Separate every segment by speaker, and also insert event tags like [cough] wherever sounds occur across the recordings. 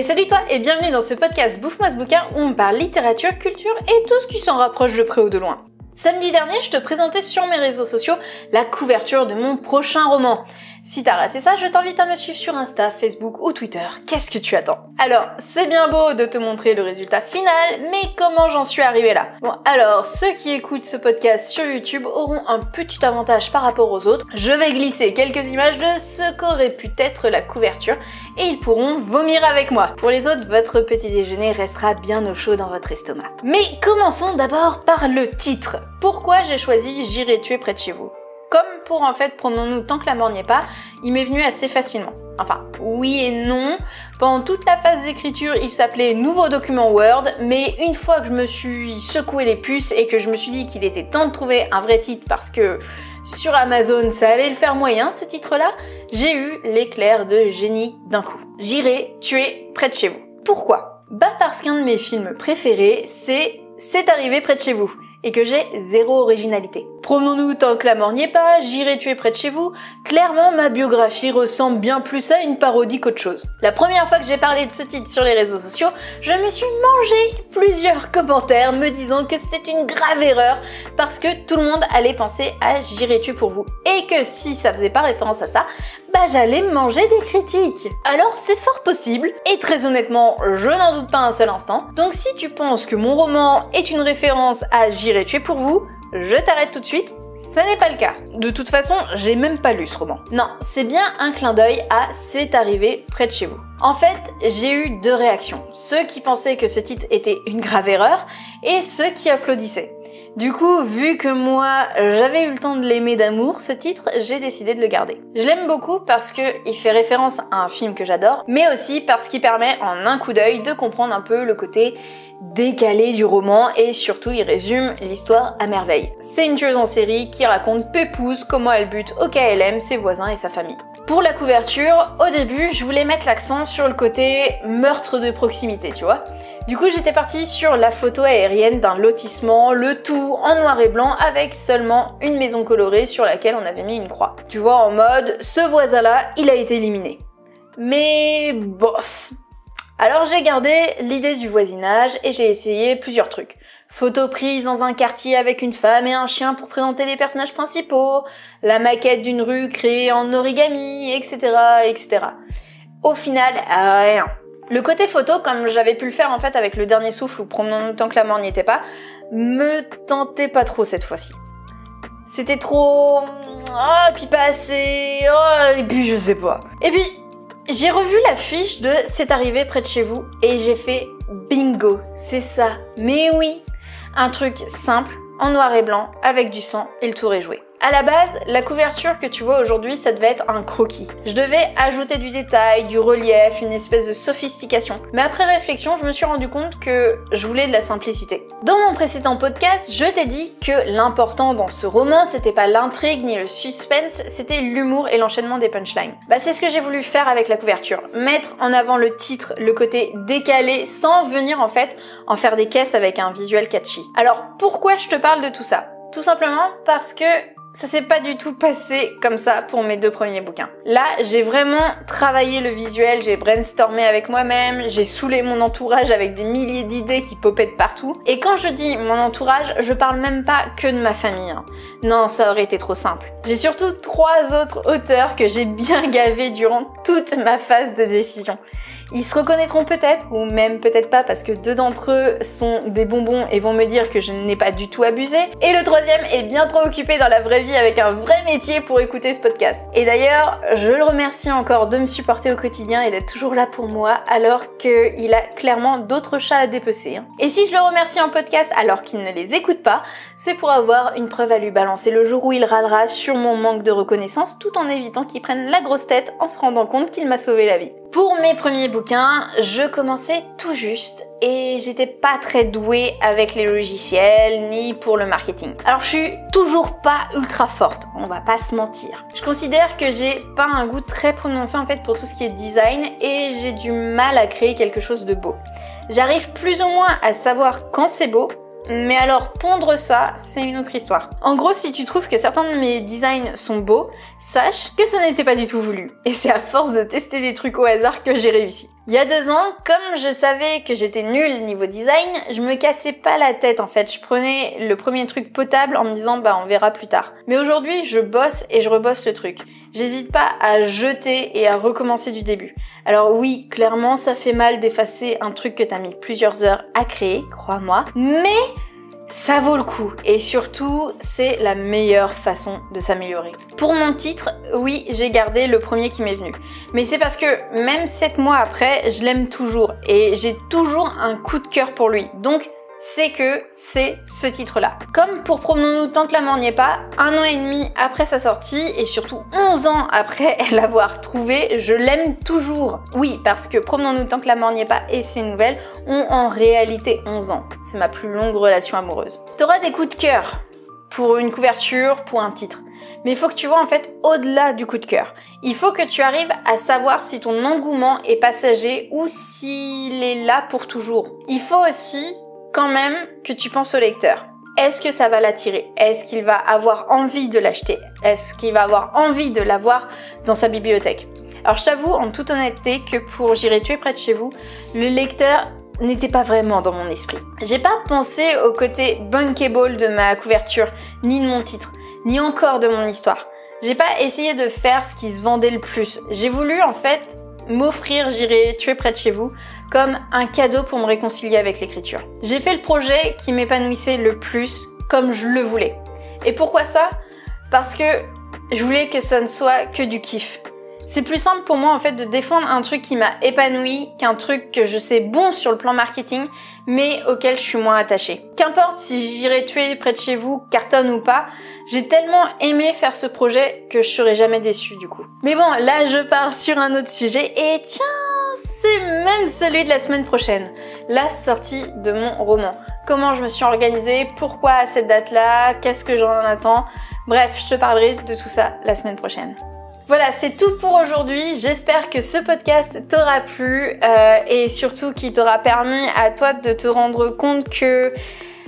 Speaker 1: Et salut toi et bienvenue dans ce podcast Bouffe-moi ce bouquin où on parle littérature, culture et tout ce qui s'en rapproche de près ou de loin. Samedi dernier, je te présentais sur mes réseaux sociaux la couverture de mon prochain roman. Si t'as raté ça, je t'invite à me suivre sur Insta, Facebook ou Twitter. Qu'est-ce que tu attends? Alors, c'est bien beau de te montrer le résultat final, mais comment j'en suis arrivée là? Bon, alors, ceux qui écoutent ce podcast sur YouTube auront un petit avantage par rapport aux autres. Je vais glisser quelques images de ce qu'aurait pu être la couverture et ils pourront vomir avec moi. Pour les autres, votre petit déjeuner restera bien au chaud dans votre estomac. Mais commençons d'abord par le titre. Pourquoi j'ai choisi J'irai tuer près de chez vous en fait promenons-nous tant que la mort n'y est pas, il m'est venu assez facilement. Enfin, oui et non. Pendant toute la phase d'écriture, il s'appelait Nouveau document Word, mais une fois que je me suis secoué les puces et que je me suis dit qu'il était temps de trouver un vrai titre parce que sur Amazon ça allait le faire moyen ce titre-là, j'ai eu l'éclair de génie d'un coup. J'irai tuer près de chez vous. Pourquoi? Bah parce qu'un de mes films préférés, c'est C'est arrivé près de chez vous et que j'ai zéro originalité. Promenons-nous tant que la mort n'y est pas, j'irai tuer près de chez vous. Clairement, ma biographie ressemble bien plus à une parodie qu'autre chose. La première fois que j'ai parlé de ce titre sur les réseaux sociaux, je me suis mangé plusieurs commentaires me disant que c'était une grave erreur parce que tout le monde allait penser à j'irai tuer pour vous. Et que si ça faisait pas référence à ça, bah j'allais manger des critiques. Alors c'est fort possible, et très honnêtement, je n'en doute pas un seul instant. Donc si tu penses que mon roman est une référence à J'irai tuer pour vous, je t'arrête tout de suite. Ce n'est pas le cas. De toute façon, j'ai même pas lu ce roman. Non, c'est bien un clin d'œil à C'est arrivé près de chez vous. En fait, j'ai eu deux réactions. Ceux qui pensaient que ce titre était une grave erreur et ceux qui applaudissaient. Du coup, vu que moi j'avais eu le temps de l'aimer d'amour, ce titre, j'ai décidé de le garder. Je l'aime beaucoup parce que il fait référence à un film que j'adore, mais aussi parce qu'il permet en un coup d'œil de comprendre un peu le côté décalé du roman et surtout il résume l'histoire à merveille. C'est une tueuse en série qui raconte Pépouze comment elle bute au KLM ses voisins et sa famille. Pour la couverture, au début, je voulais mettre l'accent sur le côté meurtre de proximité, tu vois. Du coup, j'étais partie sur la photo aérienne d'un lotissement, le tout en noir et blanc avec seulement une maison colorée sur laquelle on avait mis une croix. Tu vois, en mode, ce voisin-là, il a été éliminé. Mais bof. Alors j'ai gardé l'idée du voisinage et j'ai essayé plusieurs trucs. Photo prise dans un quartier avec une femme et un chien pour présenter les personnages principaux, la maquette d'une rue créée en origami, etc., etc. Au final, rien. Le côté photo, comme j'avais pu le faire en fait avec le dernier souffle ou promenons tant que la mort n'y était pas, me tentait pas trop cette fois-ci. C'était trop... Oh, puis pas assez... Oh, et puis je sais pas. Et puis, j'ai revu la fiche de C'est arrivé près de chez vous et j'ai fait bingo, c'est ça. Mais oui, un truc simple, en noir et blanc, avec du sang et le tour est joué. À la base, la couverture que tu vois aujourd'hui, ça devait être un croquis. Je devais ajouter du détail, du relief, une espèce de sophistication. Mais après réflexion, je me suis rendu compte que je voulais de la simplicité. Dans mon précédent podcast, je t'ai dit que l'important dans ce roman, c'était pas l'intrigue ni le suspense, c'était l'humour et l'enchaînement des punchlines. Bah c'est ce que j'ai voulu faire avec la couverture. Mettre en avant le titre, le côté décalé, sans venir en fait en faire des caisses avec un visuel catchy. Alors pourquoi je te parle de tout ça? Tout simplement parce que ça s'est pas du tout passé comme ça pour mes deux premiers bouquins. Là, j'ai vraiment travaillé le visuel, j'ai brainstormé avec moi-même, j'ai saoulé mon entourage avec des milliers d'idées qui popaient de partout. Et quand je dis mon entourage, je parle même pas que de ma famille. Hein. Non, ça aurait été trop simple. J'ai surtout trois autres auteurs que j'ai bien gavés durant toute ma phase de décision. Ils se reconnaîtront peut-être, ou même peut-être pas, parce que deux d'entre eux sont des bonbons et vont me dire que je n'ai pas du tout abusé. Et le troisième est bien trop occupé dans la vraie vie avec un vrai métier pour écouter ce podcast. Et d'ailleurs, je le remercie encore de me supporter au quotidien et d'être toujours là pour moi, alors qu'il a clairement d'autres chats à dépecer. Hein. Et si je le remercie en podcast alors qu'il ne les écoute pas, c'est pour avoir une preuve à lui balancer le jour où il râlera sur mon manque de reconnaissance tout en évitant qu'il prenne la grosse tête en se rendant compte qu'il m'a sauvé la vie. Pour mes premiers bouquins, je commençais tout juste et j'étais pas très douée avec les logiciels ni pour le marketing. Alors je suis toujours pas ultra forte, on va pas se mentir. Je considère que j'ai pas un goût très prononcé en fait pour tout ce qui est design et j'ai du mal à créer quelque chose de beau. J'arrive plus ou moins à savoir quand c'est beau, Mais alors pondre ça, c'est une autre histoire. En gros, si tu trouves que certains de mes designs sont beaux, sache que ça n'était pas du tout voulu. Et c'est à force de tester des trucs au hasard que j'ai réussi. Il y a deux ans, comme je savais que j'étais nulle niveau design, je me cassais pas la tête en fait. Je prenais le premier truc potable en me disant bah on verra plus tard. Mais aujourd'hui, je bosse et je rebosse le truc. J'hésite pas à jeter et à recommencer du début. Alors oui, clairement, ça fait mal d'effacer un truc que t'as mis plusieurs heures à créer, crois-moi. Mais ça vaut le coup et surtout c'est la meilleure façon de s'améliorer. Pour mon titre, oui j'ai gardé le premier qui m'est venu. Mais c'est parce que même 7 mois après, je l'aime toujours et j'ai toujours un coup de cœur pour lui. Donc c'est que c'est ce titre-là. Comme pour Promenons-nous tant que la mort n'y est pas, un an et demi après sa sortie et surtout 11 ans après [laughs] l'avoir trouvé, je l'aime toujours. Oui, parce que Promenons-nous tant que la mort n'y est pas et ses nouvelles ont en réalité 11 ans. C'est ma plus longue relation amoureuse. T'auras des coups de cœur pour une couverture, pour un titre. Mais il faut que tu vois en fait au-delà du coup de cœur. Il faut que tu arrives à savoir si ton engouement est passager ou s'il est là pour toujours. Il faut aussi quand même que tu penses au lecteur. Est-ce que ça va l'attirer? Est-ce qu'il va avoir envie de l'acheter? Est-ce qu'il va avoir envie de l'avoir dans sa bibliothèque? Alors je t'avoue en toute honnêteté que pour J'irai tuer près de chez vous, le lecteur n'était pas vraiment dans mon esprit. J'ai pas pensé au côté bunkable de ma couverture, ni de mon titre, ni encore de mon histoire. J'ai pas essayé de faire ce qui se vendait le plus. J'ai voulu en fait m'offrir J'irai tuer près de chez vous comme un cadeau pour me réconcilier avec l'écriture. J'ai fait le projet qui m'épanouissait le plus comme je le voulais. Et pourquoi ça? Parce que je voulais que ça ne soit que du kiff. C'est plus simple pour moi en fait de défendre un truc qui m'a épanoui qu'un truc que je sais bon sur le plan marketing mais auquel je suis moins attachée. Qu'importe si j'irai tuer près de chez vous, cartonne ou pas, j'ai tellement aimé faire ce projet que je serai jamais déçue du coup. Mais bon, là je pars sur un autre sujet et tiens, c'est même celui de la semaine prochaine, la sortie de mon roman. Comment je me suis organisée, pourquoi à cette date-là, qu'est-ce que j'en attends. Bref, je te parlerai de tout ça la semaine prochaine. Voilà, c'est tout pour aujourd'hui. J'espère que ce podcast t'aura plu euh, et surtout qu'il t'aura permis à toi de te rendre compte que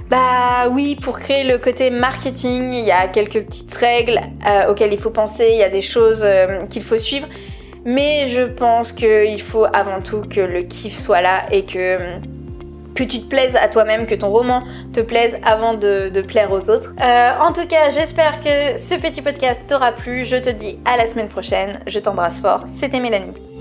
Speaker 1: bah oui, pour créer le côté marketing, il y a quelques petites règles euh, auxquelles il faut penser, il y a des choses euh, qu'il faut suivre. Mais je pense qu'il faut avant tout que le kiff soit là et que que tu te plaises à toi-même, que ton roman te plaise avant de, plaire aux autres. Euh, en tout cas, j'espère que ce petit podcast t'aura plu. Je te dis à la semaine prochaine. Je t'embrasse fort. C'était Mélanie.